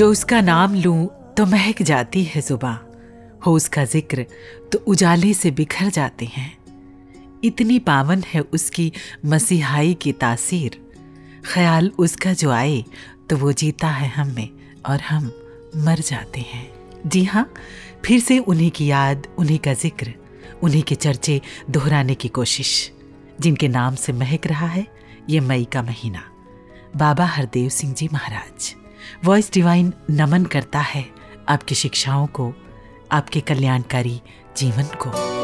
जो उसका नाम लूँ तो महक जाती है जुबा। हो उसका ज़िक्र तो उजाले से बिखर जाते हैं। इतनी पावन है उसकी मसीहाई की तासीर। ख्याल उसका जो आए तो वो जीता है हम में, और हम मर जाते हैं। जी हाँ फिर से उन्हीं की याद, उन्हीं का ज़िक्र, उन्हीं के चर्चे दोहराने की कोशिश। जिनके नाम से महक रहा है, ये मई का महीना। बाबा हरदेव सिंह जी महाराज। वॉइस डिवाइन नमन करता है आपकी शिक्षाओं को आपके कल्याणकारी जीवन को।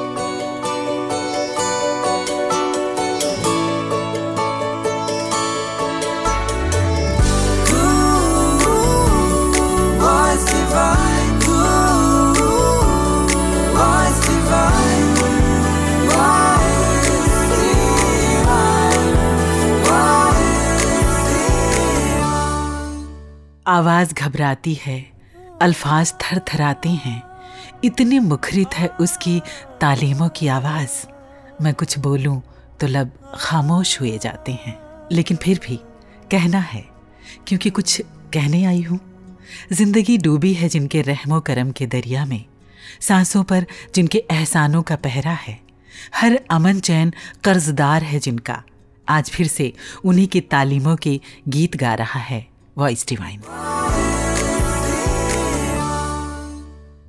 आवाज़ घबराती है, अल्फाज थर थराते हैं। इतनी मुखरित है उसकी तालीमों की आवाज़। मैं कुछ बोलूँ तो लब खामोश हुए जाते हैं। लेकिन फिर भी कहना है, क्योंकि कुछ कहने आई हूँ। ज़िंदगी डूबी है जिनके रहमो करम के दरिया में, सांसों पर जिनके एहसानों का पहरा है। हर अमन चैन कर्जदार है जिनका। आज फिर से उन्हीं की तालीमों के गीत गा रहा है। वॉइस डिवाइन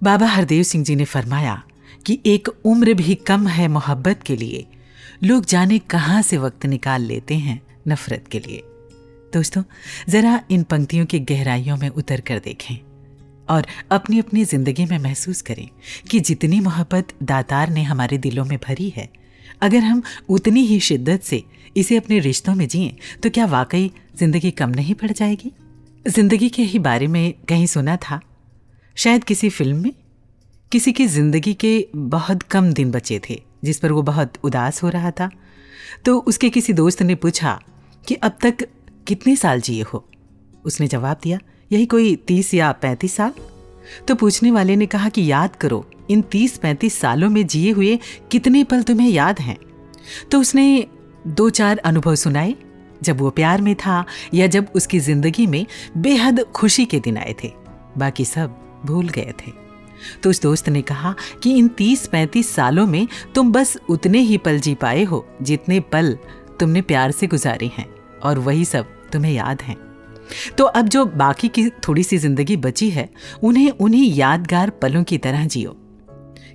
बाबा हरदेव सिंह जी ने फरमाया कि एक उम्र भी कम है मोहब्बत के लिए। लोग जाने कहाँ से वक्त निकाल लेते हैं नफरत के लिए। दोस्तों, ज़रा इन पंक्तियों की गहराइयों में उतर कर देखें और अपनी अपनी ज़िंदगी में महसूस करें कि जितनी मोहब्बत दातार ने हमारे दिलों में भरी है, अगर हम उतनी ही शिद्दत से इसे अपने रिश्तों में जिए तो क्या वाकई ज़िंदगी कम नहीं पड़ जाएगी? ज़िंदगी के ही बारे में कहीं सुना था। शायद किसी फ़िल्म में? किसी की ज़िंदगी के बहुत कम दिन बचे थे, जिस पर वो बहुत उदास हो रहा था। तो उसके किसी दोस्त ने पूछा कि अब तक कितने साल जिए हो? उसने जवाब दिया, यही कोई तीस या पैंतीस साल? तो पूछने वाले ने कहा कि याद करो, इन तीस पैंतीस सालों में जिए हुए कितने पल तुम्हें याद हैं। तो उसने दो चार अनुभव सुनाए, जब वो प्यार में था या जब उसकी ज़िंदगी में बेहद खुशी के दिन आए थे। बाकी सब भूल गए थे। तो उस दोस्त ने कहा कि इन तीस पैंतीस सालों में तुम बस उतने ही पल जी पाए हो जितने पल तुमने प्यार से गुजारे हैं, और वही सब तुम्हें याद हैं। तो अब जो बाकी की थोड़ी सी ज़िंदगी बची है, उन्हें उन्हीं यादगार पलों की तरह जियो।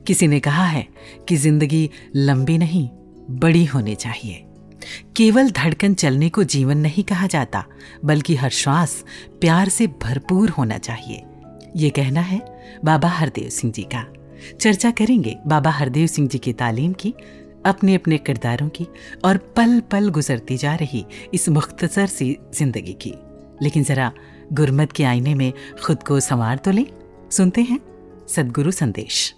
किसी ने कहा है कि ज़िंदगी लंबी नहीं, बड़ी होनी चाहिए। केवल धड़कन चलने को जीवन नहीं कहा जाता, बल्कि हर श्वास प्यार से भरपूर होना चाहिए। ये कहना है बाबा हरदेव सिंह जी का। चर्चा करेंगे बाबा हरदेव सिंह जी की तालीम की अपने अपने किरदारों की और पल पल गुजरती जा रही इस मुख्तसर सी ज़िंदगी की। लेकिन ज़रा गुरमत के आईने में खुद को संवार तो लें। सुनते हैं सदगुरु संदेश।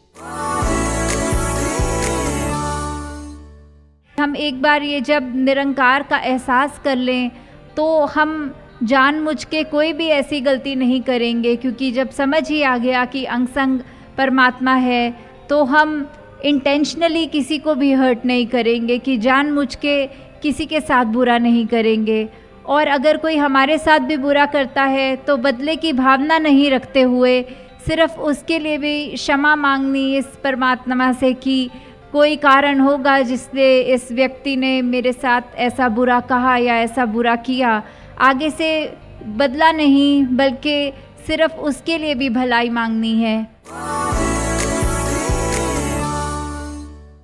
हम एक बार ये जब निरंकार का एहसास कर लें तो हम जानबूझ के कोई भी ऐसी गलती नहीं करेंगे, क्योंकि जब समझ ही आ गया कि अंग संग परमात्मा है तो हम इंटेंशनली किसी को भी हर्ट नहीं करेंगे, कि जानबूझ के किसी के साथ बुरा नहीं करेंगे। और अगर कोई हमारे साथ भी बुरा करता है तो बदले की भावना नहीं रखते हुए, सिर्फ़ उसके लिए भी क्षमा मांगनी इस परमात्मा से कि कोई कारण होगा जिससे इस व्यक्ति ने मेरे साथ ऐसा बुरा कहा या ऐसा बुरा किया? आगे से बदला नहीं, बल्कि सिर्फ़ उसके लिए भी भलाई मांगनी है।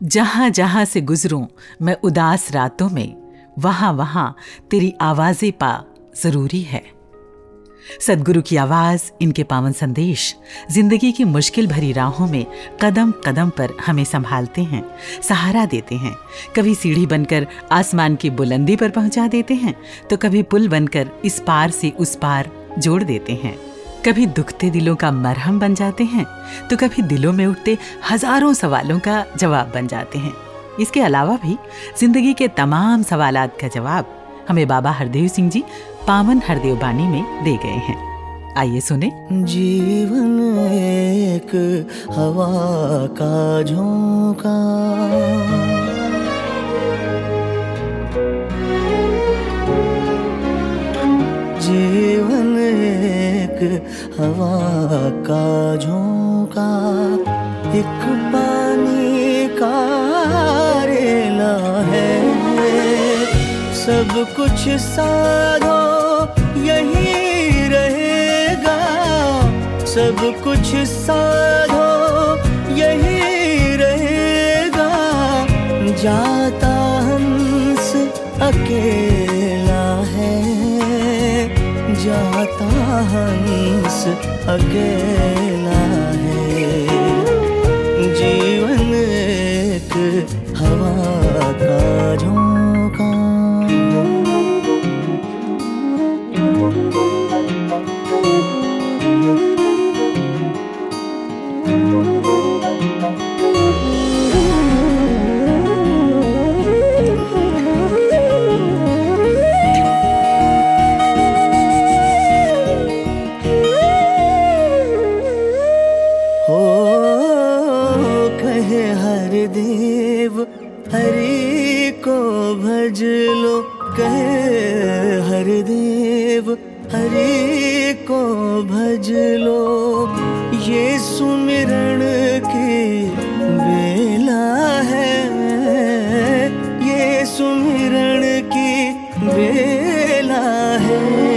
जहाँ जहाँ से गुजरूं, मैं उदास रातों में, वहाँ वहाँ तेरी आवाज़ें पा, ज़रूरी है। सदगुरु की आवाज़, इनके पावन संदेश, ज़िंदगी की मुश्किल भरी राहों में कदम कदम पर हमें संभालते हैं, सहारा देते हैं। कभी सीढ़ी बनकर आसमान की बुलंदी पर पहुँचा देते हैं तो कभी पुल बनकर इस पार से उस पार जोड़ देते हैं। कभी दुखते दिलों का मरहम बन जाते हैं तो कभी दिलों में उठते हज़ारों सवालों का जवाब बन जाते हैं। इसके अलावा भी ज़िंदगी के तमाम सवालात का जवाब हमें बाबा हरदेव सिंह जी पावन हरदेव बानी में दे गए हैं। आइए सुने। जीवन एक हवा का झोंका। जीवन एक हवा का झोंका। एक पानी का रेला है। सब कुछ साधो सब कुछ साधो यही रहेगा। जाता हंस अकेला है जाता हंस अकेला। है।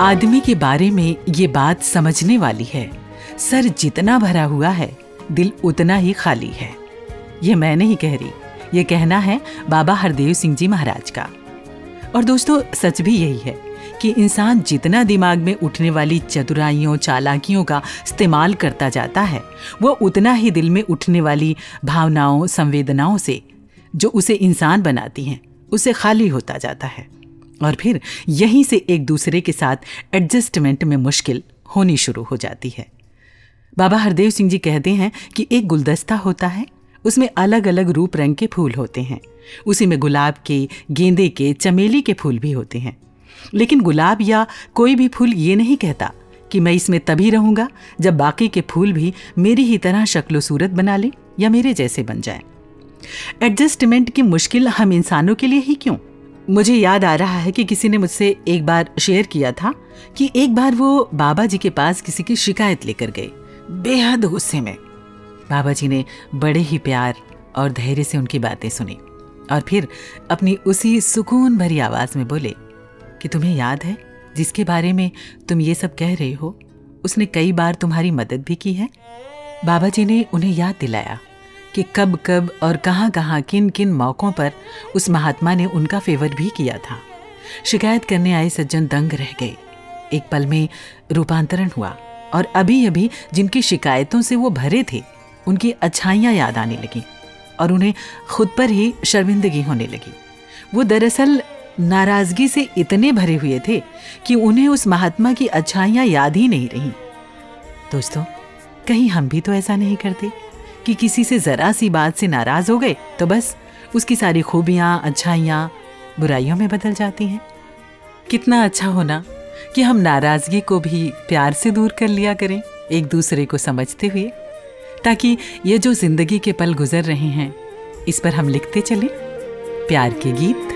आदमी के बारे में ये बात समझने वाली है। सर जितना भरा हुआ है, दिल उतना ही खाली है। ये मैं नहीं कह रही, ये कहना है बाबा हरदेव सिंह जी महाराज का। और दोस्तों, सच भी यही है कि इंसान जितना दिमाग में उठने वाली चतुराइयों, चालाकियों का इस्तेमाल करता जाता है, वो उतना ही दिल में उठने वाली भावनाओं, संवेदनाओं से, जो उसे इंसान बनाती हैं, उसे खाली होता जाता है। और फिर यहीं से एक दूसरे के साथ एडजस्टमेंट में मुश्किल होनी शुरू हो जाती है। बाबा हरदेव सिंह जी कहते हैं कि एक गुलदस्ता होता है, उसमें अलग अलग रूप रंग के फूल होते हैं। उसी में गुलाब के, गेंदे के, चमेली के फूल भी होते हैं। लेकिन गुलाब या कोई भी फूल ये नहीं कहता कि मैं इसमें तभी रहूँगा जब बाकी के फूल भी मेरी ही तरह शक्लो सूरत बना ले या मेरे जैसे बन जाए। एडजस्टमेंट की मुश्किल हम इंसानों के लिए ही क्यों? मुझे याद आ रहा है कि किसी ने मुझसे एक बार शेयर किया था कि एक बार वो बाबा जी के पास किसी की शिकायत लेकर गए बेहद गुस्से में। बाबा जी ने बड़े ही प्यार और धैर्य से उनकी बातें सुनी और फिर अपनी उसी सुकून भरी आवाज़ में बोले, कि तुम्हें याद है जिसके बारे में तुम ये सब कह रहे हो? उसने कई बार तुम्हारी मदद भी की है। बाबा जी ने उन्हें याद दिलाया। कि कब कब और कहाँ कहाँ किन किन मौक़ों पर उस महात्मा ने उनका फेवर भी किया था। शिकायत करने आए सज्जन दंग रह गए। एक पल में रूपांतरण हुआ और अभी अभी जिनकी शिकायतों से वो भरे थे, उनकी अच्छाइयाँ याद आने लगी और उन्हें खुद पर ही शर्मिंदगी होने लगी। वो दरअसल नाराज़गी से इतने भरे हुए थे कि उन्हें उस महात्मा की अच्छाइयाँ याद ही नहीं रहीं। दोस्तों, कहीं हम भी तो ऐसा नहीं करते। कि किसी से जरा सी बात से नाराज़ हो गए तो बस उसकी सारी खूबियाँ, अच्छाइयाँ, बुराइयों में बदल जाती हैं। कितना अच्छा होना कि हम नाराज़गी को भी प्यार से दूर कर लिया करें, एक दूसरे को समझते हुए, ताकि ये जो ज़िंदगी के पल गुजर रहे हैं, इस पर हम लिखते चलें। प्यार के गीत।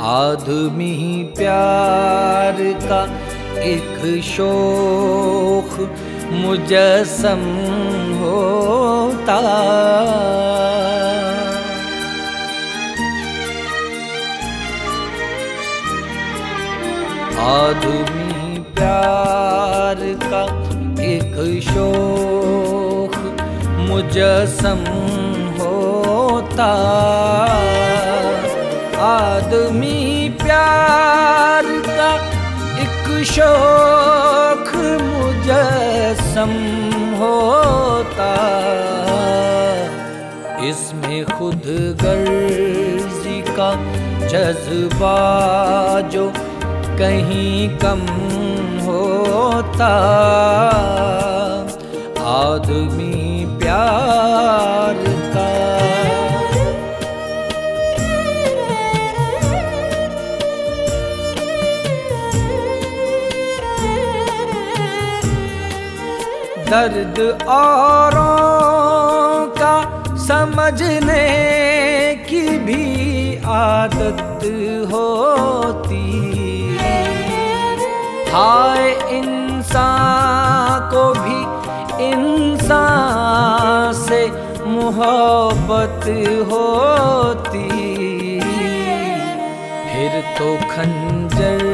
आदमी प्यार का एक शोख मुजसम होता आदमी प्यार का एक शोख मुजसम होता आदमी प्यार का एक शोख मुजसम होता इसमें खुद गर्जी का जज्बा जो कहीं कम होता आदमी प्यार का दर्द औरों का समझने की भी आदत होती। हाय इंसान को भी इंसान से मोहब्बत होती। फिर तो खंजर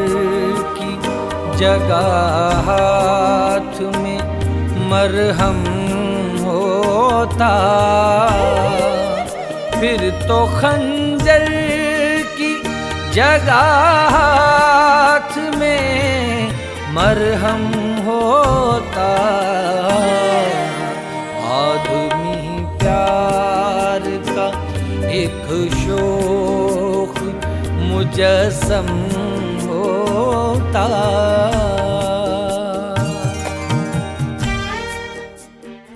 की जगह हाथ में मरहम होता। फिर तो खंजर की जगह हाथ में मरहम होता। आदमी प्यार का एक शोक मुजस्म होता।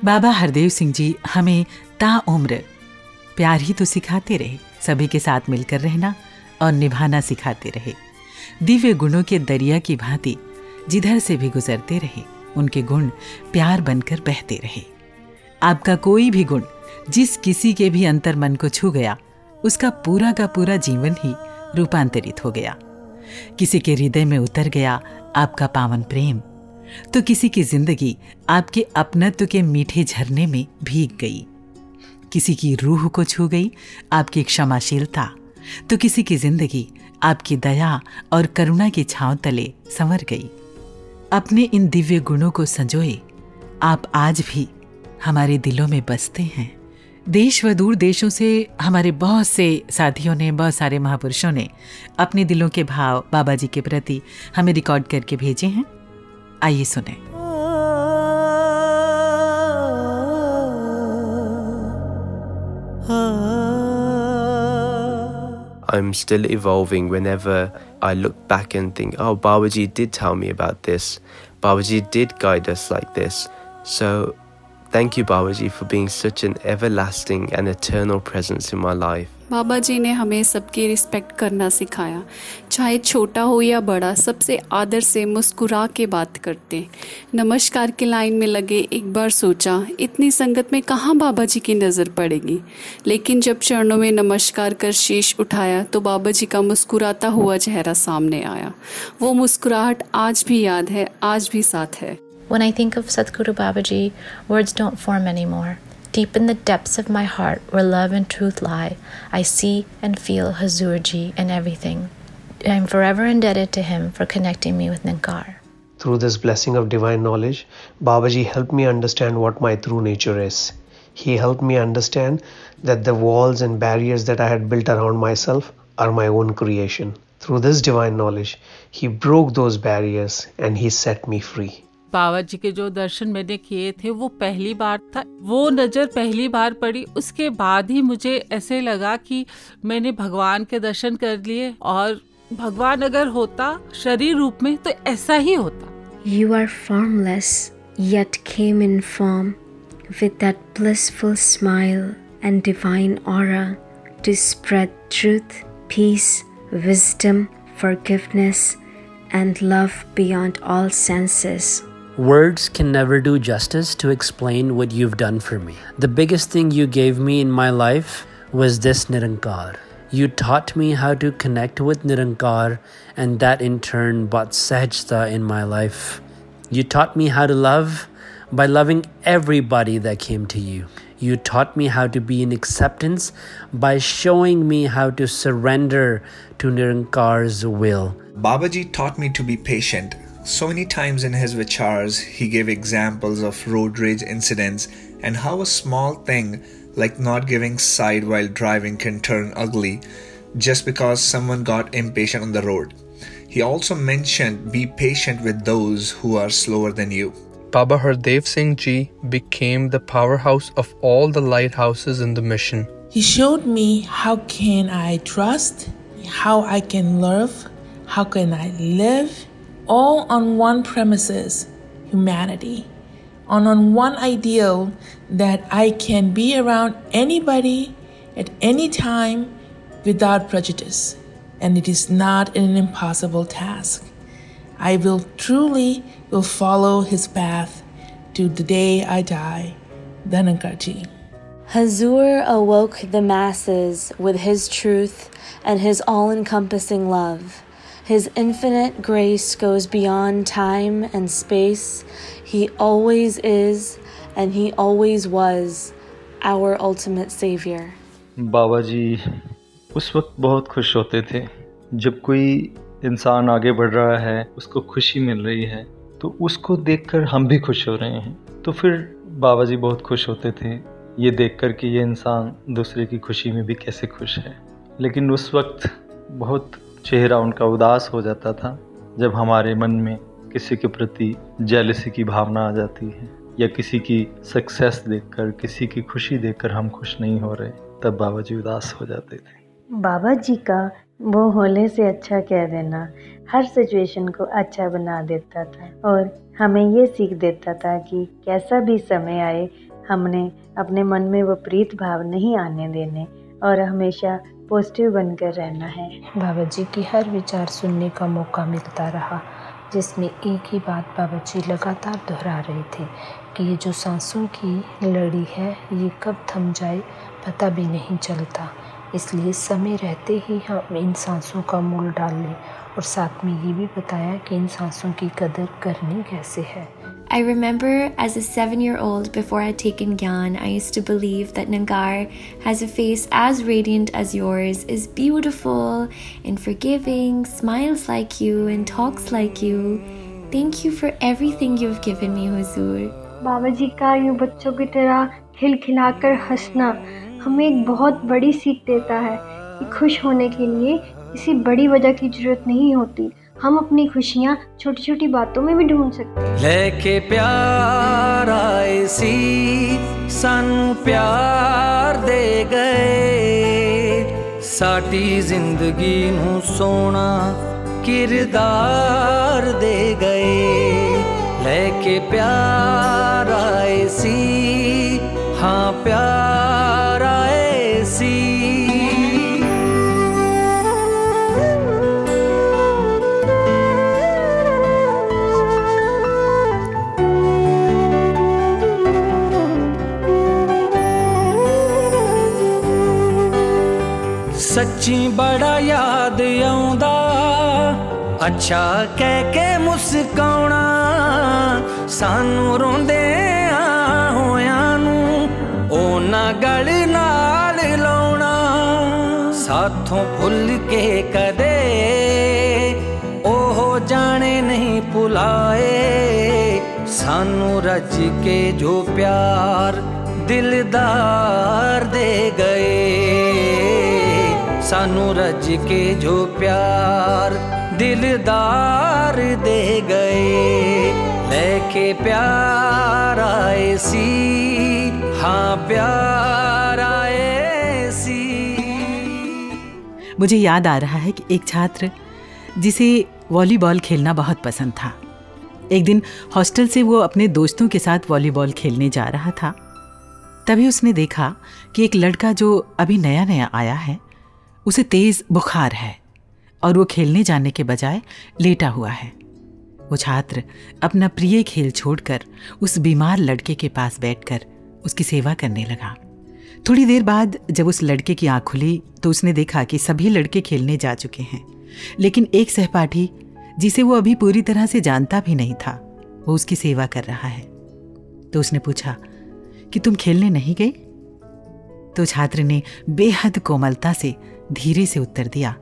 बाबा हरदेव सिंह जी हमें ताउम्र प्यार ही तो सिखाते रहे, सभी के साथ मिलकर रहना और निभाना सिखाते रहे। दिव्य गुणों के दरिया की भांति जिधर से भी गुजरते रहे, उनके गुण प्यार बनकर बहते रहे। आपका कोई भी गुण, जिस किसी के भी अंतर मन को छू गया, उसका पूरा का पूरा जीवन ही रूपांतरित हो गया। किसी के हृदय में उतर गया आपका पावन प्रेम। तो किसी की ज़िंदगी आपके अपनत्व के मीठे झरने में भीग गई। किसी की रूह को छू गई आपकी क्षमाशीलता। तो किसी की ज़िंदगी आपकी दया और करुणा की छांव तले संवर गई। अपने इन दिव्य गुणों को संजोए आप आज भी हमारे दिलों में बसते हैं। देश व दूर देशों से हमारे बहुत से साथियों ने, बहुत सारे महापुरुषों ने अपने दिलों के भाव बाबा जी के प्रति हमें रिकॉर्ड करके भेजे हैं। आइए सुने I'm still evolving whenever I look back and think, oh, Babaji did tell me about this. Babaji did guide us like this. So, thank you, Babaji, for being such an everlasting and eternal presence in my life. बाबा जी ने हमें सबकी respect करना सिखाया। चाहे छोटा हो या बड़ा सबसे आदर से मुस्कुरा के बात करते। नमस्कार के लाइन में लगे एक बार सोचा इतनी संगत में कहाँ बाबा जी की नज़र पड़ेगी? लेकिन जब चरणों में नमस्कार कर शीश उठाया तो बाबा जी का मुस्कुराता हुआ चेहरा सामने आया। वो मुस्कुराहट आज भी याद है आज भी साथ है। When I think of Sadhguru Babaji, words don't form anymore. Deep in the depths of my heart, where love and truth lie, I see and feel Hazurji and everything. I am forever indebted to him for connecting me with Ninkar. Through this blessing of divine knowledge, Babaji helped me understand what my true nature is. He helped me understand that the walls and barriers that I had built around myself are my own creation. Through this divine knowledge, he broke those barriers and he set me free. बाबा जी के जो दर्शन मैंने किए थे, वो पहली बार था। वो नज़र पहली बार पड़ी। उसके बाद ही मुझे ऐसे लगा कि मैंने भगवान के दर्शन कर लिए और भगवान अगर होता शरीर रूप में तो ऐसा ही होता। You are formless yet Khem in form with blissful smile and divine और spread truth peace wisdom for forgiveness and love beyond all senses Words can never do justice to explain what you've done for me. The biggest thing you gave me in my life was this Nirankar. You taught me how to connect with Nirankar, and that in turn brought Sahajta in my life. You taught me how to love by loving everybody that came to you. You taught me how to be in acceptance by showing me how to surrender to Nirankar's will. Babaji taught me to be patient. So many times in his vichars, he gave examples of road rage incidents and how a small thing like not giving side while driving can turn ugly just because someone got impatient on the road. He also mentioned be patient with those who are slower than you. Baba Hardev Singh Ji became the powerhouse of all the lighthouses in the mission. He showed me how can I trust, how I can love, how can I live, all on one premises, humanity, on, on one ideal that I can be around anybody at any time without prejudice, and it is not an impossible task. I will truly will follow his path to the day I die. Dhanankarji. Hazur awoke the masses with his truth and his all encompassing love. His infinite grace goes beyond time and space. He always is, and he always was, our ultimate savior. Baba ji उस वक्त बहुत खुश होते थे जब कोई इंसान आगे बढ़ रहा है उसको खुशी मिल रही है तो उसको देखकर हम भी खुश हो रहे हैं तो फिर बाबा जी बहुत खुश होते थे ये देखकर कि ये इंसान दूसरे की खुशी में भी कैसे खुश है लेकिन उस वक्त बहुत चेहरा उनका उदास हो जाता था जब हमारे मन में किसी के प्रति जेलसी की भावना आ जाती है या किसी की सक्सेस देखकर, किसी की खुशी देखकर हम खुश नहीं हो रहे, तब बाबा जी उदास हो जाते थे। बाबा जी का वो होने से अच्छा कह देना हर सिचुएशन को अच्छा बना देता था और हमें ये सीख देता था कि कैसा भी समय आए, हमने अपने मन में वो प्रीत भाव नहीं आने देने और हमेशा पॉजिटिव बनकर रहना है। बाबा जी की हर विचार सुनने का मौका मिलता रहा, जिसमें एक ही बात बाबा जी लगातार दोहरा रहे थे कि ये जो सांसों की लड़ी है, ये कब थम जाए, पता भी नहीं चलता। इसलिए समय रहते ही हम इन सांसों का मूल डाल लें और साथ में ये भी बताया कि इन सांसों की कदर करनी कैसे है। I remember as a seven year old, before I'd taken Gyan, I used to believe that Nangar has a face as radiant as yours, is beautiful and forgiving, smiles like you, and talks like you. Thank you for everything you've given me, Huzur. बाबा जी का यूँ बच्चों की तरह खिलखिलाकर हंसना हमें एक बहुत बड़ी सीख देता है कि खुश होने के लिए किसी बड़ी वजह की जरूरत नहीं होती हम अपनी खुशियाँ छोटी छोटी बातों में भी ढूंढ सकते हैं। लेके प्यार आए सी सानू प्यार दे गए। साडी ज़िंदगी नू सोना किरदार दे गए। लेके प्यार आए सी हाँ प्यार ਸੱਚੀ ਬੜਾ ਯਾਦ ਆਉਂਦਾ। ਅੱਛਾ ਕਹਿ ਕੇ ਮੁਸਕਾਉਣਾ, ਸਾਨੂੰ ਰੋਂਦੇ ਆ ਹੋਇਆਂ ਨੂੰ, ਉਹਨਾਂ ਗਲ ਨਾਲ ਲਾਉਣਾ। ਸਾਥੋਂ ਭੁੱਲ ਕੇ ਕਦੇ ਉਹ ਜਾਣੇ ਨਹੀਂ ਭੁਲਾਏ। ਸਾਨੂੰ ਰੱਜ ਕੇ ਜੋ ਪਿਆਰ ਦਿਲਦਾਰ ਦੇ ਗਏ। ਸਾਨੂੰ ਰੱਜ ਕੇ ਜੋ ਪਿਆਰ ਦਿਲਦਾਰ ਦੇ ਗਏ ਲੈ ਕੇ ਪਿਆਰ ਆਏ ਸੀ ਹਾਂ ਪਿਆਰ ਆਏ ਸੀ मुझे याद आ रहा है कि एक छात्र जिसे वॉलीबॉल खेलना बहुत पसंद था एक दिन हॉस्टल से वो अपने दोस्तों के साथ वॉलीबॉल खेलने जा रहा था तभी उसने देखा कि एक लड़का जो अभी नया नया आया है उसे तेज बुखार है और वो खेलने जाने के बजाय लेटा हुआ है। वो छात्र अपना प्रिय खेल छोड़कर उस बीमार लड़के के पास बैठकर उसकी सेवा करने लगा। थोड़ी देर बाद जब उस लड़के की आँख खुली तो उसने देखा कि सभी लड़के खेलने जा चुके हैं, लेकिन एक सहपाठी, जिसे वो अभी पूरी तरह से जानता भी नहीं था, वो उसकी सेवा कर रहा है। तो उसने पूछा, कि तुम खेलने नहीं गई? तो छात्र ने बेहद कोमलता से धीरे से उत्तर दिया,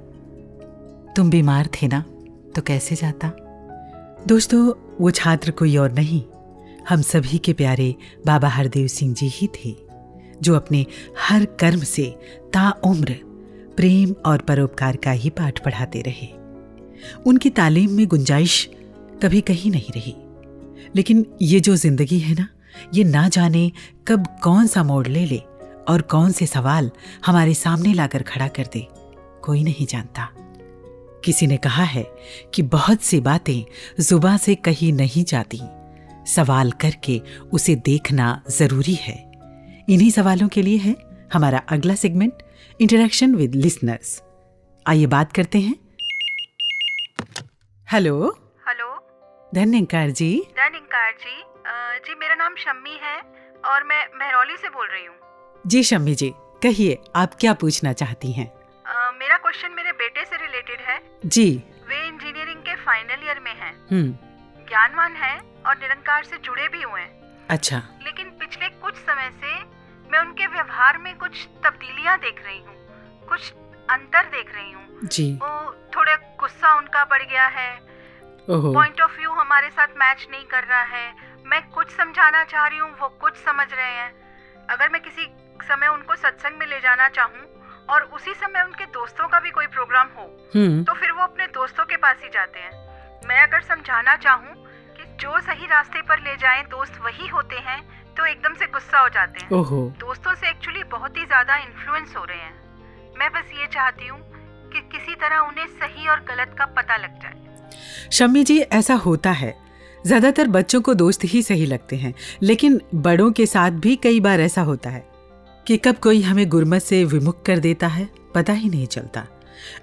तुम बीमार थे ना तो कैसे जाता? दोस्तों, वो छात्र कोई और नहीं, हम सभी के प्यारे बाबा हरदेव सिंह जी ही थे, जो अपने हर कर्म से ताउम्र प्रेम और परोपकार का ही पाठ पढ़ाते रहे। उनकी तालीम में गुंजाइश कभी कहीं नहीं रही। लेकिन ये जो ज़िंदगी है ना, ये ना जाने कब कौन सा मोड़ ले ले और कौन से सवाल हमारे सामने लाकर खड़ा कर दे कोई नहीं जानता। किसी ने कहा है कि बहुत सी बातें जुबा से कही नहीं जाती। सवाल करके उसे देखना ज़रूरी है। इन्हीं सवालों के लिए है हमारा अगला सेगमेंट इंटरेक्शन विद लिसनर्स। आइए बात करते हैं। हेलो। हेलो। धन्यकार जी। धनिकार जी। अ, जी मेरा नाम शम्मी है और मैं महरौली से बोल रही हूँ। जी शम्मी जी कहिए आप क्या पूछना चाहती हैं? अ, मेरा क्वेश्चन मेरे बेटे से रिलेटेड है। जी। वे इंजीनियरिंग के फाइनल ईयर में हैं। हम्म। ज्ञानवान हैं और निरंकार से जुड़े भी हुए हैं। अच्छा। लेकिन पिछले कुछ समय से मैं उनके व्यवहार में कुछ तब्दीलियाँ देख रही हूँ कुछ अंतर देख रही हूँ। जी। वो थोड़े गुस्सा उनका बढ़ गया है। पॉइंट ऑफ़ व्यू हमारे साथ मैच नहीं कर रहा है। मैं कुछ समझाना चाह रही हूँ वो कुछ समझ रहे हैं। अगर मैं किसी समय उनको सत्संग में ले जाना चाहूँ और उसी समय उनके दोस्तों का भी कोई प्रोग्राम हो हम्म। तो फिर वो अपने दोस्तों के पास ही जाते हैं। मैं अगर समझाना चाहूँ कि जो सही रास्ते पर ले जाए दोस्त वही होते हैं तो एकदम से गुस्सा हो जाते हैं। दोस्तों से एक्चुअली बहुत ही ज़्यादा इन्फ्लुएंस हो रहे हैं। मैं बस ये चाहती हूँ कि किसी तरह उन्हें सही और गलत का पता लग जाए। शम्मी जी ऐसा होता है। ज़्यादातर बच्चों को दोस्त ही सही लगते हैं लेकिन बड़ों के साथ भी कई बार ऐसा होता है। कि कब कोई हमें गुरमत से विमुख कर देता है, पता ही नहीं चलता।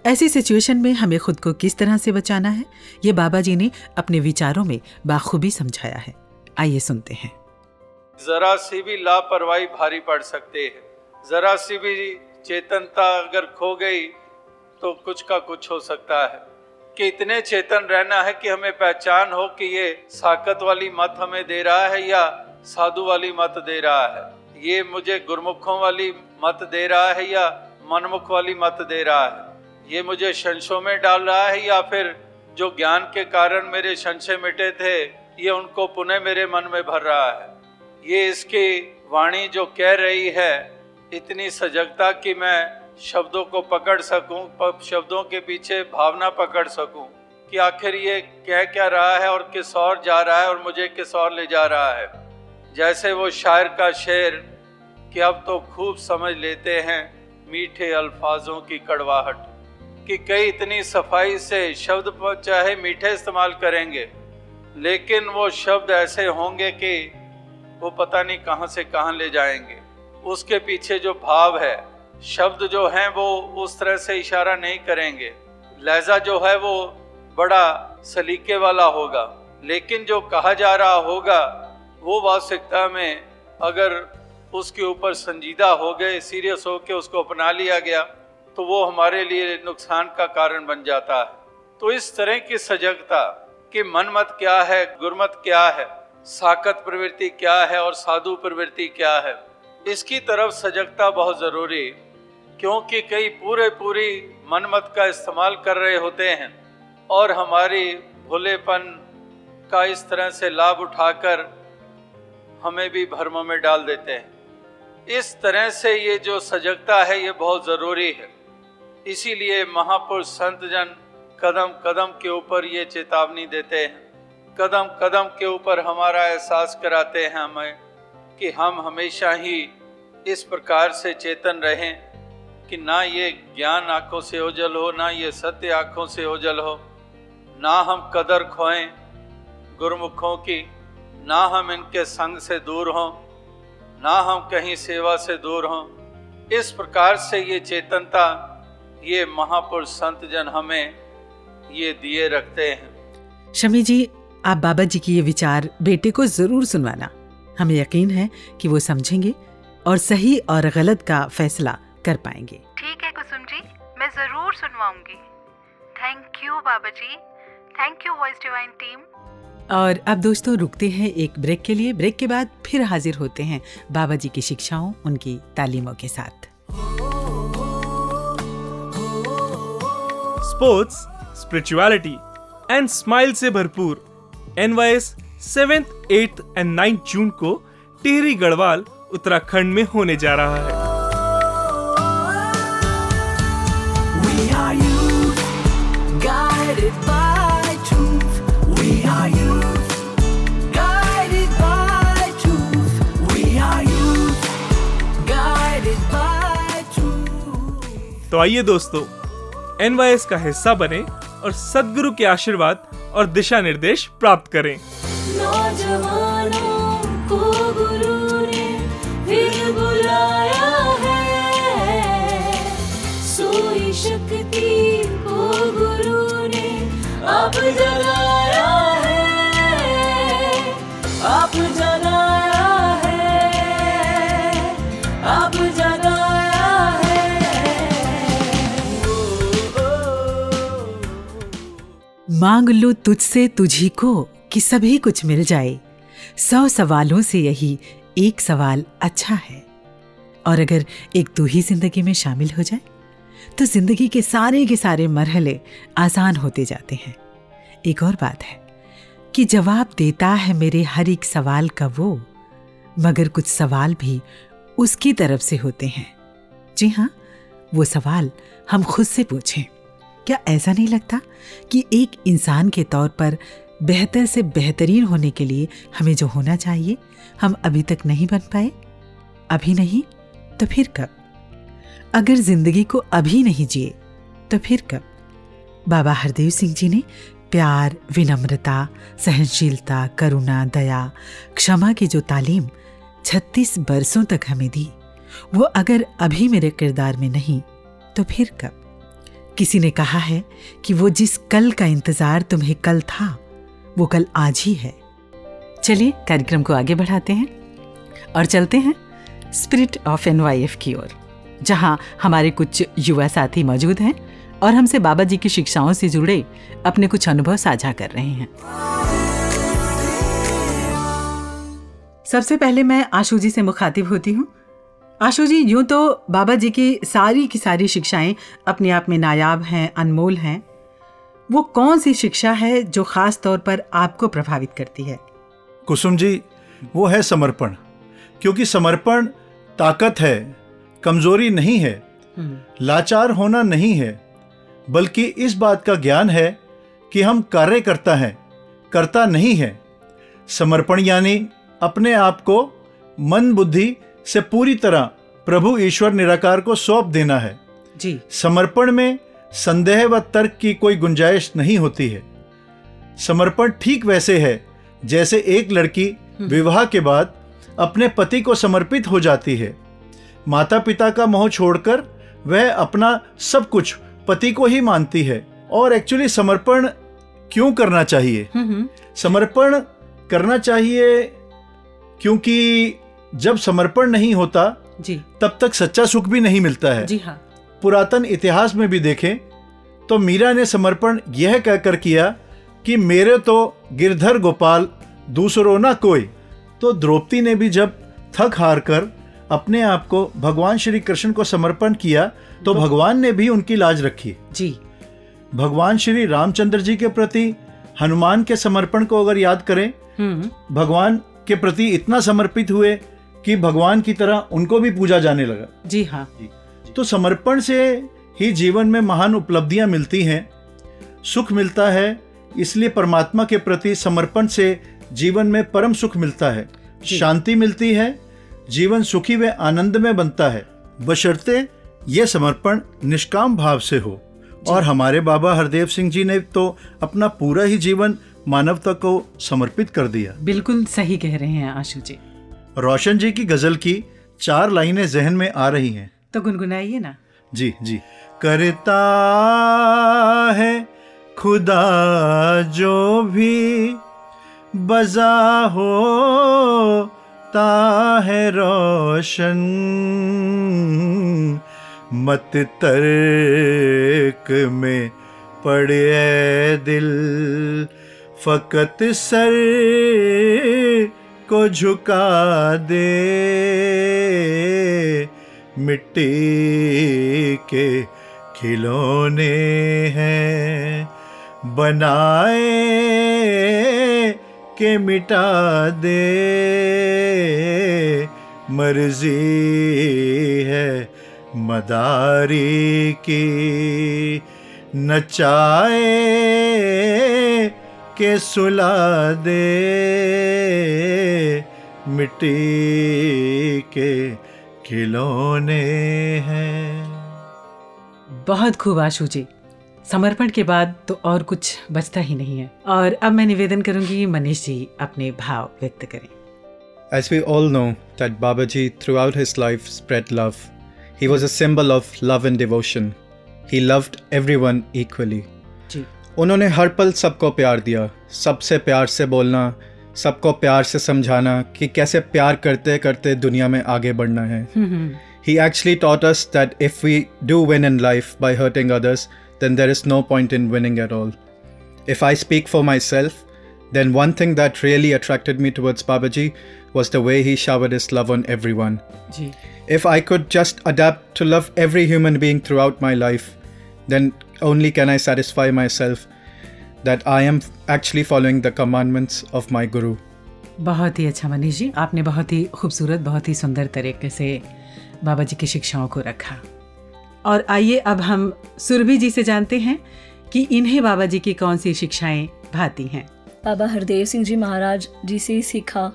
ऐसी सिचुएशन में हमें खुद को किस तरह से बचाना है, ये बाबा जी ने अपने विचारों में बाखूबी समझाया है। आइए सुनते हैं। जरा सी भी लापरवाही भारी पड़ सकती है। जरा सी भी चेतनता अगर खो गई तो कुछ का कुछ हो सकता है। कि इतने चेतन रहना है कि हमें पहचान हो कि ये साकत वाली मत हमें दे रहा है या साधु वाली मत दे रहा है। ये मुझे गुरमुखों वाली मत दे रहा है या मनमुख वाली मत दे रहा है? ये मुझे संशयों में डाल रहा है या फिर जो ज्ञान के कारण मेरे संशय मिटे थे, ये उनको पुनः मेरे मन में भर रहा है? ये इसकी वाणी जो कह रही है, इतनी सजगता कि मैं शब्दों को पकड़ सकूँ शब्दों के पीछे भावना पकड़ सकूँ कि आखिर ये कह क्या रहा है और किस और जा रहा है और मुझे किस और ले जा रहा है? जैसे वो शायर का शेर कि अब तो खूब समझ लेते हैं मीठे अल्फाजों की कड़वाहट, कि कई इतनी सफ़ाई से शब्द प- चाहे मीठे इस्तेमाल करेंगे, लेकिन वो शब्द ऐसे होंगे कि वो पता नहीं कहाँ से कहाँ ले जाएँगे। उसके पीछे जो भाव है, शब्द जो हैं वो उस तरह से इशारा नहीं करेंगे। लहजा जो है वो बड़ा सलीके वाला होगा, लेकिन जो कहा जा रहा होगा, वो वास्तविकता में अगर उसके ऊपर संजीदा हो गए, सीरियस हो के उसको अपना लिया गया तो वो हमारे लिए नुकसान का कारण बन जाता है। तो इस तरह की सजगता कि मनमत क्या है गुरमत क्या है, साकत प्रवृत्ति क्या है और साधु प्रवृत्ति क्या है, इसकी तरफ़ सजगता बहुत ज़रूरी क्योंकि कई पूरे पूरी मनमत का इस्तेमाल कर रहे होते हैं और हमारी भोलेपन का इस तरह से लाभ उठाकर हमें भी भरमों में डाल देते हैं। इस तरह से ये जो सजगता है, ये बहुत ज़रूरी है। इसीलिए महापुरुष संत जन कदम कदम के ऊपर ये चेतावनी देते हैं। कदम कदम के ऊपर हमारा एहसास कराते हैं हमें कि हम हमेशा ही इस प्रकार से चेतन रहें कि ना ये ज्ञान आँखों से ओझल हो, ना ये सत्य आँखों से ओझल हो, ना हम कदर खोएँ गुरमुखों की, ना हम इनके संग से दूर हों। ना हम कहीं सेवा से दूर हों। इस प्रकार से ये चेतनता ये महापुरुष संत जन हमें ये दिए रखते हैं। शमी जी आप बाबा जी की ये विचार बेटे को ज़रूर सुनवाना। हमें यकीन है कि वो समझेंगे और सही और गलत का फैसला कर पाएँगे। ठीक है कुसुम जी मैं ज़रूर सुनवाऊँगी। Thank you Baba ji. Thank you voice divine team और अब दोस्तों रुकते हैं एक ब्रेक के लिए। ब्रेक के बाद फिर हाजिर होते हैं बाबा जी की शिक्षाओं उनकी तालीमों के साथ। स्पोर्ट्स स्पिरिचुअलिटी एंड स्माइल से भरपूर। N Y S seventh eighth and ninth June को टिहरी गढ़वाल उत्तराखंड में होने जा रहा है। We are youth, guided by तो आइए दोस्तों एनवाईएस का हिस्सा बने और सदगुरु के आशीर्वाद और दिशा निर्देश प्राप्त करें। को मांग लो तुझसे, तुझी को, कि सभी कुछ मिल जाए। सौ सवालों से यही एक सवाल अच्छा है। और अगर एक तू ही ज़िंदगी में शामिल हो जाए तो ज़िंदगी के सारे के सारे मरहले आसान होते जाते हैं। एक और बात है कि जवाब देता है मेरे हर एक सवाल का वो, मगर कुछ सवाल भी उसकी तरफ़ से होते हैं। जी हाँ वो सवाल हम खुद से पूछें। क्या ऐसा नहीं लगता कि एक इंसान के तौर पर बेहतर से बेहतरीन होने के लिए हमें जो होना चाहिए, हम अभी तक नहीं बन पाए? अभी नहीं? तो फिर कब? अगर ज़िंदगी को अभी नहीं जिए तो फिर कब? बाबा हरदेव सिंह जी ने प्यार, विनम्रता, सहनशीलता, करुणा, दया, क्षमा की जो तालीम छत्तीस बरसों तक हमें दी, वो अगर अभी मेरे किरदार में नहीं तो फिर कब? किसी ने कहा है कि वो जिस कल का इंतज़ार तुम्हें कल था, वो कल आज ही है। चलिए, कार्यक्रम को आगे बढ़ाते हैं और चलते हैं स्पिरिट ऑफ़ एन की ओर, जहाँ हमारे कुछ युवा साथी मौजूद हैं और हमसे बाबा जी की शिक्षाओं से जुड़े अपने कुछ अनुभव साझा कर रहे हैं। सबसे पहले मैं आशु जी से मुखातिब होती हूँ। आशु जी यूँ तो बाबा जी की सारी की सारी शिक्षाएँ अपने आप में नायाब हैं अनमोल हैं। वो कौन सी शिक्षा है जो खास तौर पर आपको प्रभावित करती है? कुसुम जी वो है समर्पण। क्योंकि समर्पण ताकत है कमज़ोरी नहीं है लाचार होना नहीं है बल्कि इस बात का ज्ञान है कि हम कार्य करता है करता नहीं है। समर्पण यानी अपने आप को मन बुद्धि से पूरी तरह प्रभु ईश्वर निराकार को सौंप देना है। जी। समर्पण में संदेह व तर्क की कोई गुंजाइश नहीं होती है। समर्पण ठीक वैसे है जैसे एक लड़की विवाह के बाद अपने पति को समर्पित हो जाती है। माता पिता का मोह छोड़कर वह अपना सब कुछ पति को ही मानती है और एक्चुअली समर्पण क्यों करना चाहिए? समर्पण करना चाहिए क्योंकि जब समर्पण नहीं होता जी। तब तक सच्चा सुख भी नहीं मिलता है। जी हाँ। पुरातन इतिहास में भी देखें तो मीरा ने समर्पण यह कहकर किया कि मेरे तो गिरधर गोपाल दूसरों ना कोई। तो द्रौपदी ने भी जब थक हार कर अपने आप को भगवान श्री कृष्ण को समर्पण किया तो भगवान ने भी उनकी लाज रखी। जी। भगवान श्री रामचंद्र जी के प्रति हनुमान के समर्पण को अगर याद करें हम्म। भगवान के प्रति इतना समर्पित हुए कि भगवान की तरह उनको भी पूजा जाने लगा। जी हाँ। तो समर्पण से ही जीवन में महान उपलब्धियाँ मिलती हैं सुख मिलता है इसलिए परमात्मा के प्रति समर्पण से जीवन में परम सुख मिलता है। शांति मिलती है जीवन सुखी व आनंद में बनता है। बशर्ते यह समर्पण निष्काम भाव से हो। और हमारे बाबा हरदेव सिंह जी ने तो अपना पूरा ही जीवन मानवता को समर्पित कर दिया। बिल्कुल सही कह रहे हैं आशु जी। रोशन जी की गज़ल की चार लाइनें जहन में आ रही हैं। तो गुनगुनाइए ना। जी जी। करता है खुदा जो भी बजा हो ता है रोशन मत तर्क में पड़े दिल फकत सर को झुका दे। मिट्टी के खिलौने हैं। बनाए के मिटा दे। मर्ज़ी है मदारी की। नचाए के सुला दे मिट्टी के खिलौने हैं बहुत खूब आशु जी समर्पण के बाद तो और कुछ बचता ही नहीं है और अब मैं निवेदन करूँगी मनीष जी अपने भाव व्यक्त करें As we all know that Babaji throughout his life spread love. He was a symbol of love and devotion. He loved everyone equally. उन्होंने हर पल सबको प्यार दिया सबसे प्यार से बोलना सबको प्यार से समझाना कि कैसे प्यार करते करते दुनिया में आगे बढ़ना है। He actually taught us that if we do win in life by hurting others then there is no point in winning at all if I speak for myself then one thing that really attracted me towards Baba ji was the way he shower is love on everyone if I could just adopt love every human being throughout my life then only can I satisfy myself that I am actually following the commandments of my Guru. बहुत ही अच्छा मनीष जी आपने बहुत ही खूबसूरत बहुत ही सुंदर तरीके से बाबा जी की शिक्षाओं को रखा और आइए अब हम सुरभि जी से जानते हैं कि इन्हें बाबा जी की कौन सी शिक्षाएँ भाती हैं बाबा हरदेव सिंह जी महाराज जी से ही सीखा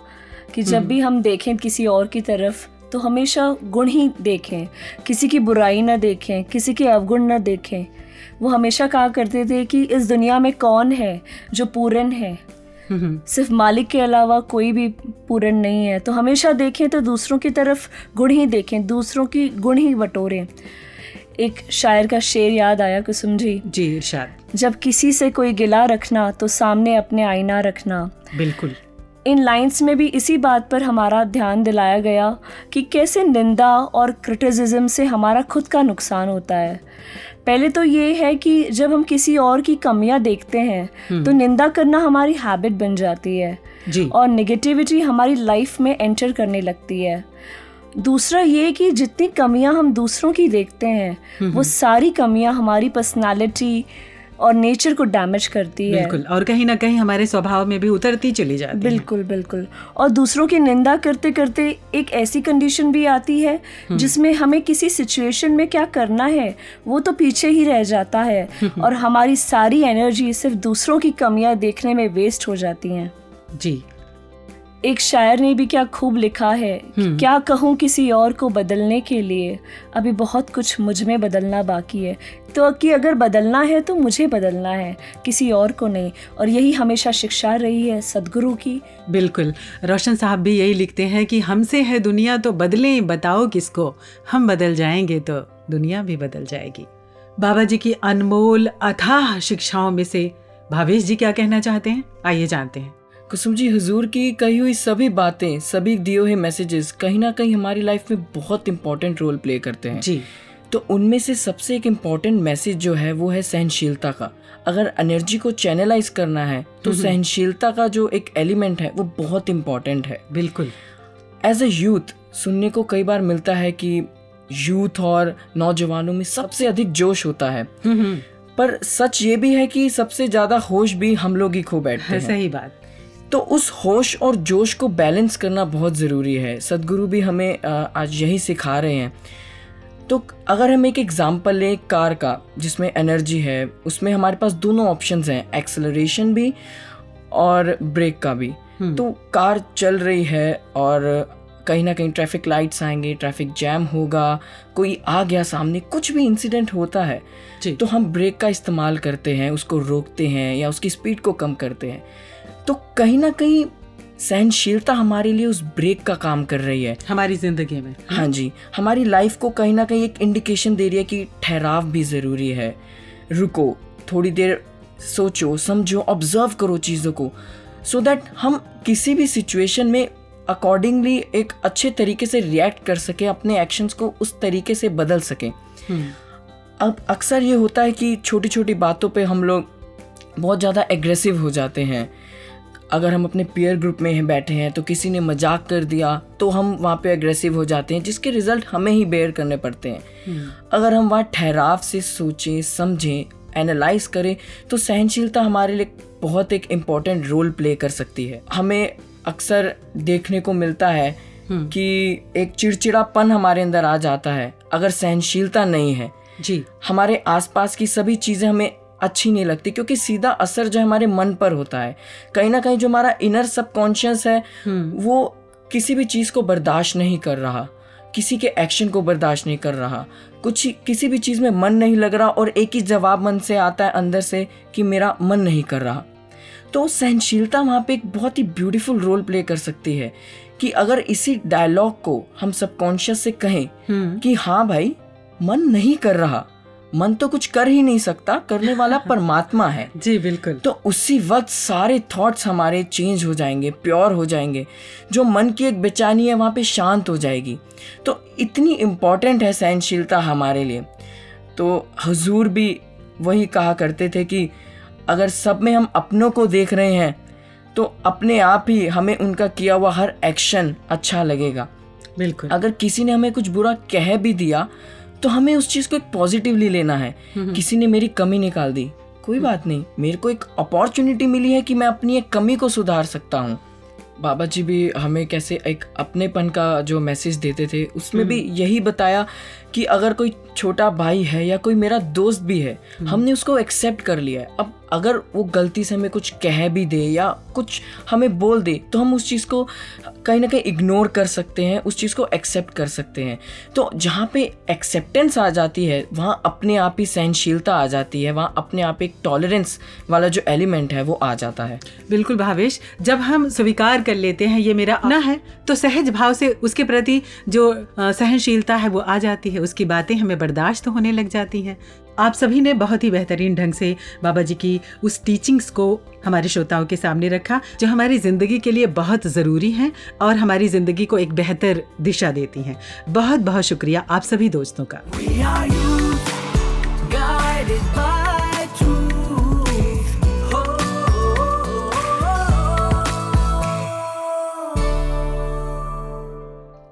कि जब हम्म। भी हम देखें किसी और की तरफ़ तो हमेशा गुण ही देखें किसी की बुराई ना देखें किसी के अवगुण ना देखें वो हमेशा कहा करते थे कि इस दुनिया में कौन है जो पूर्ण है? सिर्फ़ मालिक के अलावा कोई भी पूर्ण नहीं है। तो हमेशा देखें तो दूसरों की तरफ़ गुण ही देखें दूसरों की गुण ही बटोरें। एक शायर का शेर याद आया कुसुम जी? जी इरशाद। जब किसी से कोई गिला रखना तो सामने अपने आईना रखना। बिल्कुल। इन लाइंस में भी इसी बात पर हमारा ध्यान दिलाया गया कि कैसे निंदा और क्रिटिसिज्म से हमारा खुद का नुकसान होता है। पहले तो ये है कि जब हम किसी और की कमियाँ देखते हैं हम्म। तो निंदा करना हमारी हैबिट बन जाती है जी और निगेटिविटी हमारी लाइफ में एंटर करने लगती है दूसरा ये कि जितनी कमियाँ हम दूसरों की देखते हैं हम्म। वो सारी कमियाँ हमारी पर्सनालिटी और नेचर को डैमेज करती है। बिल्कुल और कहीं ना कहीं हमारे स्वभाव में भी उतरती चली जाती है। बिल्कुल बिल्कुल। और दूसरों की निंदा करते करते एक ऐसी कंडीशन भी आती है हम्म। जिसमें हमें किसी सिचुएशन में क्या करना है वो तो पीछे ही रह जाता है। और हमारी सारी एनर्जी सिर्फ़ दूसरों की कमियाँ देखने में वेस्ट हो जाती हैं। जी। एक शायर ने भी क्या खूब लिखा है हम्म। क्या कहूँ किसी और को बदलने के लिए? अभी बहुत कुछ मुझमें बदलना बाकी है। तो कि अगर बदलना है तो मुझे बदलना है किसी और को नहीं। और यही हमेशा शिक्षा रही है सदगुरु की। बिल्कुल। रोशन साहब भी यही लिखते हैं कि हमसे है दुनिया तो बदलें बताओ किसको? हम बदल जाएँगे तो दुनिया भी बदल जाएगी। बाबा जी की अनमोल अथाह शिक्षाओं में से भावेश जी क्या कहना चाहते हैं? आइए जानते हैं। कुसुम जी हुजूर की कही हुई सभी बातें सभी दिए हुए मैसेजेस कहीं ना कहीं हमारी लाइफ में बहुत इंपॉर्टेंट रोल प्ले करते हैं। जी। तो उनमें से सबसे एक इंपॉर्टेंट मैसेज जो है वो है सहनशीलता का। अगर एनर्जी को चैनलाइज करना है तो। सहनशीलता का जो एक एलिमेंट है वो बहुत इंपॉर्टेंट है। बिल्कुल। एज अ यूथ सुनने को कई बार मिलता है कि यूथ और नौजवानों में सबसे अधिक जोश होता है। पर सच ये भी है कि सबसे ज़्यादा होश भी हम लोग ही खो बैठते हैं। सही बात। तो उस होश और जोश को बैलेंस करना बहुत ज़रूरी है। सदगुरु भी हमें आज यही सिखा रहे हैं। तो अगर हम एक एग्जांपल लें कार का जिसमें एनर्जी है उसमें हमारे पास दोनों ऑप्शंस हैं एक्सेलरेशन भी और ब्रेक का भी। तो कार चल रही है और कहीं ना कहीं ट्रैफ़िक लाइट्स आएँगे ट्रैफ़िक जैम होगा कोई आ गया सामने कुछ भी इंसिडेंट होता है तो हम ब्रेक का इस्तेमाल करते हैं उसको रोकते हैं या उसकी स्पीड को कम करते हैं। तो कहीं ना कहीं सहनशीलता हमारे लिए उस ब्रेक का काम कर रही है। हमारी ज़िंदगी में। हाँ जी हमारी लाइफ को कहीं ना कहीं एक इंडिकेशन दे रही है कि ठहराव भी ज़रूरी है। रुको थोड़ी देर सोचो समझो ऑब्ज़र्व करो चीज़ों को सो so दैट हम किसी भी सिचुएशन में अकॉर्डिंगली एक अच्छे तरीके से रिएक्ट कर सकें अपने एक्शंस को उस तरीके से बदल सकें। अब अक्सर ये होता है कि छोटी छोटी बातों पे हम लोग बहुत ज़्यादा एग्रेसिव हो जाते हैं। अगर हम अपने पीयर ग्रुप में हैं बैठे हैं तो किसी ने मज़ाक कर दिया तो हम वहाँ पे एग्रेसिव हो जाते हैं जिसके रिज़ल्ट हमें ही बेयर करने पड़ते हैं। अगर हम वहाँ ठहराव से सोचें समझें एनालाइज करें तो सहनशीलता हमारे लिए बहुत एक इंपॉर्टेंट रोल प्ले कर सकती है। हमें अक्सर देखने को मिलता है कि एक चिड़चिड़ापन हमारे अंदर आ जाता है अगर सहनशीलता नहीं है। जी। हमारे आसपास की सभी चीज़ें हमें अच्छी नहीं लगती क्योंकि सीधा असर जो हमारे मन पर होता है। कहीं ना कहीं जो हमारा इनर सबकॉन्शियस है वो किसी भी चीज़ को बर्दाश्त नहीं कर रहा किसी के एक्शन को बर्दाश्त नहीं कर रहा। कुछ किसी भी चीज़ में मन नहीं लग रहा और एक ही जवाब मन से आता है अंदर से कि मेरा मन नहीं कर रहा। तो सहनशीलता वहाँ पे एक बहुत ही ब्यूटीफुल रोल प्ले कर सकती है कि अगर इसी डायलॉग को हम सबकॉन्शियस से कहें कि हाँ भाई मन नहीं कर रहा मन तो कुछ कर ही नहीं सकता करने वाला परमात्मा है। जी बिल्कुल। तो उसी वक्त सारे थॉट्स हमारे चेंज हो जाएँगे प्योर हो जाएँगे। जो मन की एक बेचैनी है वहाँ पे शांत हो जाएगी। तो इतनी इंपॉर्टेंट है सहनशीलता हमारे लिए। तो हजूर भी वही कहा करते थे कि अगर सब में हम अपनों को देख रहे हैं तो अपने आप ही हमें उनका किया हुआ हर एक्शन अच्छा लगेगा। बिल्कुल। अगर किसी ने हमें कुछ बुरा कह भी दिया तो हमें उस चीज़ को एक पॉजिटिवली लेना है। किसी ने मेरी कमी निकाल दी। कोई बात नहीं। मेरे को एक अपॉर्चुनिटी मिली है कि मैं अपनी एक कमी को सुधार सकता हूँ। बाबा जी भी हमें कैसे एक अपनेपन का जो मैसेज देते थे उसमें भी यही बताया कि अगर कोई छोटा भाई है या कोई मेरा दोस्त भी है हमने उसको एक्सेप्ट कर लिया है। अब अगर वो गलती से हमें कुछ कह भी दे या कुछ हमें बोल दे तो हम उस चीज़ को कहीं ना कहीं इग्नोर कर सकते हैं उस चीज़ को एक्सेप्ट कर सकते हैं। तो जहाँ पे एक्सेप्टेंस आ जाती है वहाँ अपने आप ही सहनशीलता आ जाती है वहाँ अपने आप एक टॉलरेंस वाला जो एलिमेंट है वो आ जाता है। बिल्कुल भावेश जब हम स्वीकार कर लेते हैं ये मेरा अपना है तो सहज भाव से उसके प्रति जो सहनशीलता है वो आ जाती है उसकी बातें हमें बर्दाश्त होने लग जाती है। आप सभी ने बहुत ही बेहतरीन ढंग से बाबा जी की उस टीचिंग्स को हमारे श्रोताओं के सामने रखा जो हमारी ज़िंदगी के लिए बहुत ज़रूरी हैं और हमारी ज़िंदगी को एक बेहतर दिशा देती हैं। बहुत बहुत शुक्रिया आप सभी दोस्तों का। Guided by truth.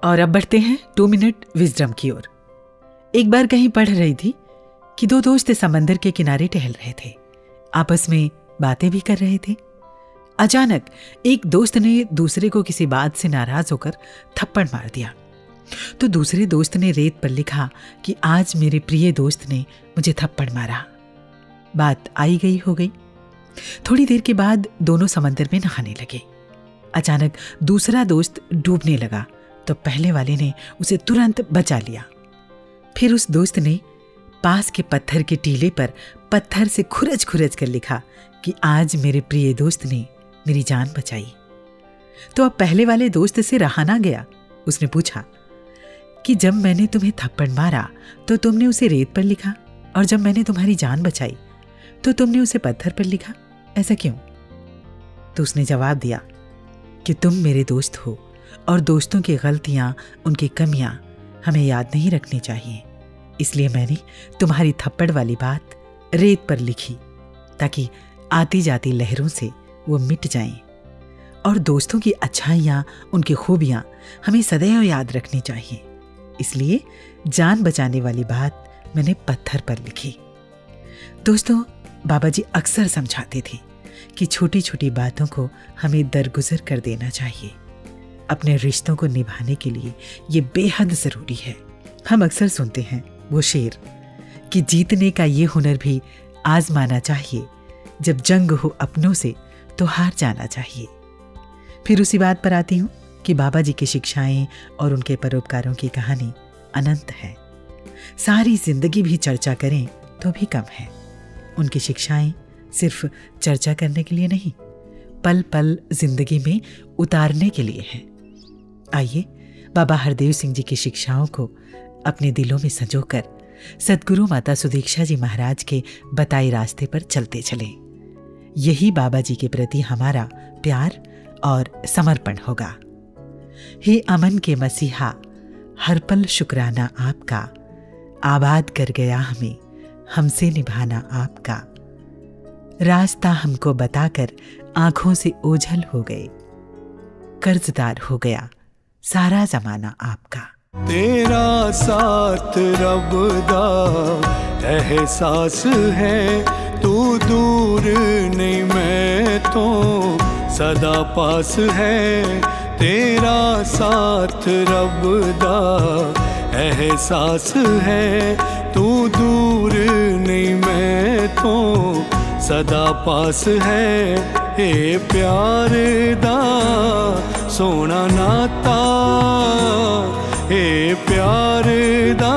और अब बढ़ते हैं टू मिनट विजडम की ओर। एक बार कहीं पढ़ रही थी कि दो दोस्त समंदर के किनारे टहल रहे थे। आपस में बातें भी कर रहे थे। अचानक एक दोस्त ने दूसरे को किसी बात से नाराज़ होकर थप्पड़ मार दिया। तो दूसरे दोस्त ने रेत पर लिखा कि आज मेरे प्रिय दोस्त ने मुझे थप्पड़ मारा। बात आई गई हो गई। थोड़ी देर के बाद दोनों समंदर में नहाने लगे। अचानक दूसरा दोस्त डूबने लगा तो पहले वाले ने उसे तुरंत बचा लिया। फिर उस दोस्त ने पास के पत्थर के टीले पर पत्थर से खुरज खुरज कर लिखा कि आज मेरे प्रिय दोस्त ने मेरी जान बचाई। तो अब पहले वाले दोस्त से रहा ना गया। उसने पूछा कि जब मैंने तुम्हें थप्पड़ मारा तो तुमने उसे रेत पर लिखा? और जब मैंने तुम्हारी जान बचाई तो तुमने उसे पत्थर पर लिखा? ऐसा क्यों? तो उसने जवाब दिया कि तुम मेरे दोस्त हो और दोस्तों की गलतियाँ, उनकी कमियाँ हमें याद नहीं रखनी चाहिए। इसलिए मैंने तुम्हारी थप्पड़ वाली बात रेत पर लिखी, ताकि आती जाती लहरों से वो मिट जाएँ। और दोस्तों की अच्छाइयाँ, उनकी खूबियाँ हमें सदैव याद रखनी चाहिए। इसलिए जान बचाने वाली बात मैंने पत्थर पर लिखी। दोस्तों बाबा जी अक्सर समझाते थे कि छोटी छोटी बातों को हमें दरगुजर कर देना चाहिए। अपने रिश्तों को निभाने के लिए ये बेहद ज़रूरी है। हम अक्सर सुनते हैं वो शेर कि जीतने का ये हुनर भी आजमाना चाहिए। जब जंग हो अपनों से तो हार जाना चाहिए। फिर उसी बात पर आती हूँ कि बाबा जी की शिक्षाएँ और उनके परोपकारों की कहानी अनंत है। सारी ज़िंदगी भी चर्चा करें तो भी कम है। उनकी शिक्षाएँ सिर्फ़ चर्चा करने के लिए नहीं पल पल ज़िंदगी में उतारने के लिए है। आइए, बाबा हरदेव सिंह जी की शिक्षाओं को अपने दिलों में संजोकर सदगुरु माता सुदीक्षा जी महाराज के बताए रास्ते पर चलते चले। यही बाबा जी के प्रति हमारा प्यार और समर्पण होगा। हे अमन के मसीहा, हर पल शुक्राना आपका। आबाद कर गया हमें, हमसे निभाना आपका। रास्ता हमको बताकर आँखों से ओझल हो गए। कर्जदार हो गया। सारा जमाना आपका। तेरा साथ रब दा, एहसास है, तू दूर नहीं मैं तो सदा पास है। तेरा साथ रब दा, एहसास है, तू दूर नहीं मैं तो सदा पास है। ए प्यार दा सोना नाता हे प्यार दा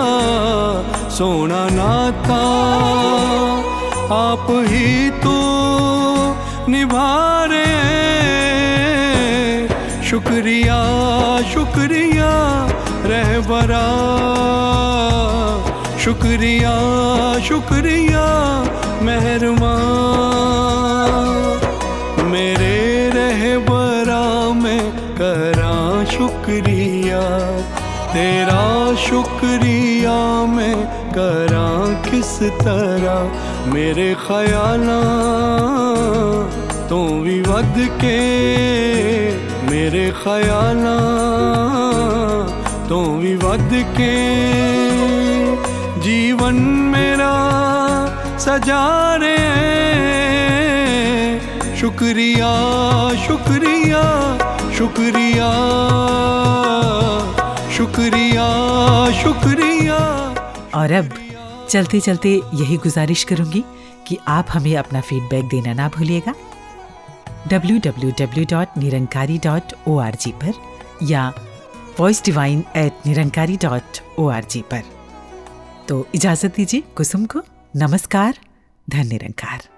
सोना नाता आप ही तो निभा रहे शुक्रिया शुक्रिया रहबरा शुक्रिया शुक्रिया मेहरमा करा शुक्रिया, तेरा शुक्रिया मैं करा किस तरह? मेरे ख्याला तो भी वध के, मेरे ख्याला तो भी वध के। जीवन मेरा सजा रहे शुक्रिया शुक्रिया। शुक्रिया शुक्रिया शुक्रिया। और अब चलते चलते यही गुजारिश करूँगी कि आप हमें अपना फीडबैक देना ना भूलिएगा। www.nirankari.org पर या voice divine at Nirankari dot O R G पर। तो इजाज़त दीजिए कुसुम को। नमस्कार धन निरंकार।